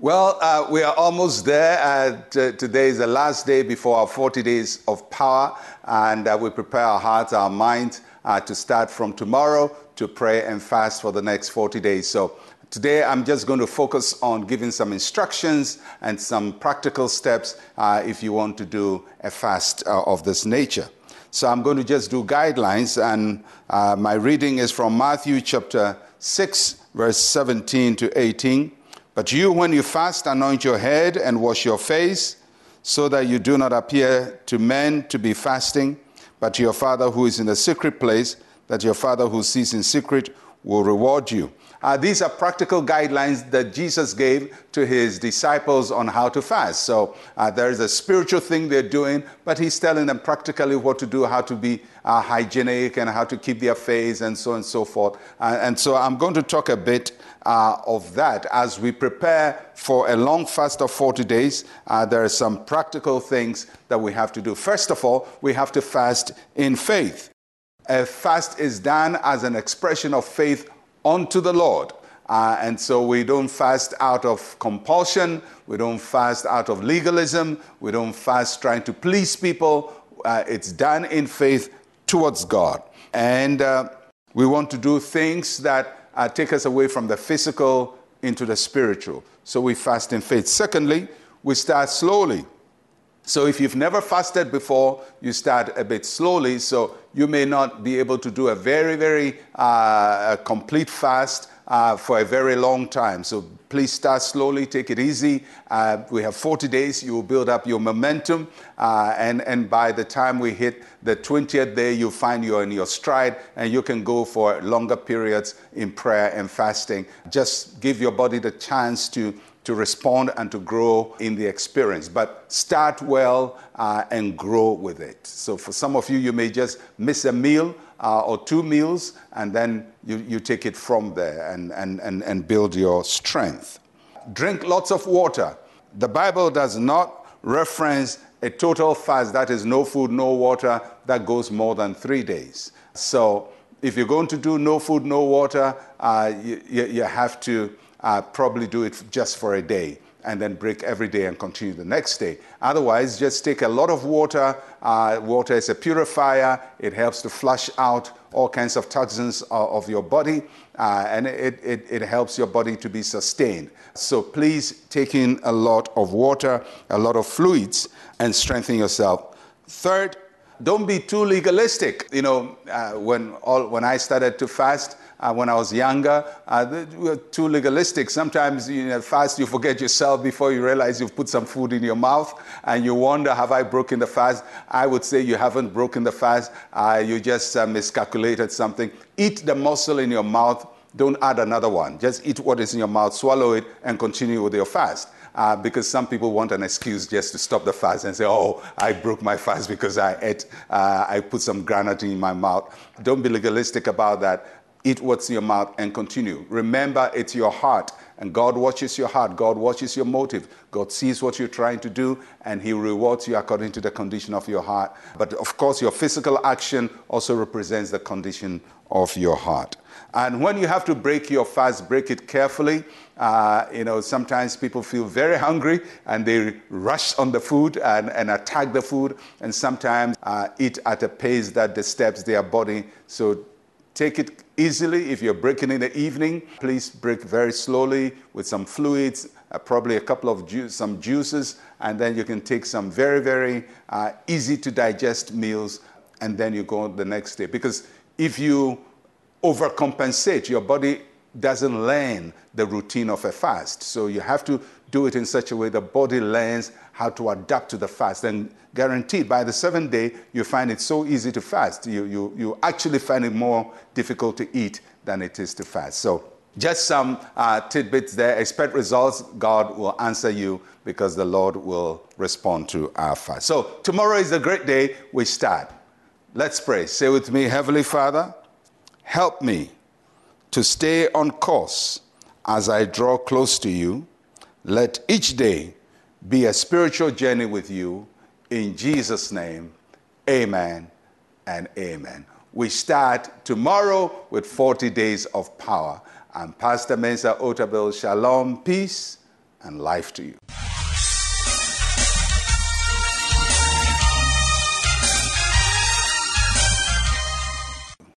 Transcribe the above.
Well, uh, we are almost there. Uh, t- today is the last day before our 40 days of power, and uh, we prepare our hearts, our minds uh, to start from tomorrow to pray and fast for the next 40 days. So, today I'm just going to focus on giving some instructions and some practical steps uh, if you want to do a fast uh, of this nature. So, I'm going to just do guidelines, and my reading is from Matthew chapter 6, verse 17 to 18. But you, when you fast, anoint your head and wash your face, so that you do not appear to men to be fasting, but to your Father who is in the secret place, that your Father who sees in secret will reward you. Uh, these are practical guidelines that Jesus gave to his disciples on how to fast. So uh, there is a spiritual thing they're doing, but he's telling them practically what to do, how to be uh, hygienic, and how to keep their face, and so on and so forth. Uh, and so I'm going to talk a bit uh, of that as we prepare for a long fast of 40 days. Uh, there are some practical things that we have to do. First of all, we have to fast in faith. A fast is done as an expression of faith unto the Lord. Uh, and so we don't fast out of compulsion, we don't fast out of legalism, we don't fast trying to please people. Uh, it's done in faith towards God. And uh, we want to do things that uh, take us away from the physical into the spiritual. So we fast in faith. Secondly, we start slowly. So if you've never fasted before, you start a bit slowly. So you may not be able to do a very, very uh, complete fast uh, for a very long time. So please start slowly, take it easy. Uh, we have 40 days, you will build up your momentum. Uh, and, and by the time we hit the 20th day, you'll find you're in your stride and you can go for longer periods in prayer and fasting. Just give your body the chance to to respond and to grow in the experience. But start well uh, and grow with it. So, for some of you, you may just miss a meal uh, or two meals, and then you, you take it from there and, and, and, and build your strength. Drink lots of water. The Bible does not reference a total fast, that is, no food, no water, that goes more than three days. So, if you're going to do no food, no water, uh, you, you have to uh, probably do it just for a day and then break every day and continue the next day. Otherwise, just take a lot of water. Uh, water is a purifier, it helps to flush out all kinds of toxins of your body, uh, and it, it, it, helps your body to be sustained. So please take in a lot of water, a lot of fluids, and strengthen yourself. Third, don't be too legalistic. You know, uh, when, all, when I started to fast, uh, when I was younger. Uh, we were too legalistic. Sometimes you know, fast, you forget yourself before you realize you've put some food in your mouth and you wonder, have I broken the fast? I would say you haven't broken the fast. Uh, you just uh, miscalculated something. Eat the muscle in your mouth. Don't add another one. Just eat what is in your mouth, swallow it, and continue with your fast. Uh, because some people want an excuse just to stop the fast and say, "Oh, I broke my fast because I ate, uh, I put some granite in my mouth." Don't be legalistic about that eat what's in your mouth, and continue. Remember, it's your heart, and God watches your heart. God watches your motive. God sees what you're trying to do, and He rewards you according to the condition of your heart. But of course, your physical action also represents the condition of your heart. And when you have to break your fast, break it carefully. Uh, you know, sometimes people feel very hungry and they rush on the food and, and attack the food, and sometimes uh, eat at a pace that disturbs their body. So Take it easily. If you're breaking in the evening, please break very slowly with some fluids, uh, probably a couple of ju- some juices, and then you can take some very, very uh, easy to digest meals, and then you go the next day. Because if you overcompensate, your body doesn't learn the routine of a fast. So you have to do it in such a way the body learns how to adapt to the fast. And guaranteed, by the seventh day, you find it so easy to fast. You, you, you actually find it more difficult to eat than it is to fast. So just some uh, tidbits there. Expect results. God will answer you because the Lord will respond to our fast. So tomorrow is a great day. We start. Let's pray. Say with me, Heavenly Father, help me to stay on course as I draw close to you. Let each day be a spiritual journey with you. In Jesus' name, amen and amen. We start tomorrow with 40 days of power. I'm Pastor Mensa Otabil. Shalom, peace, and life to you.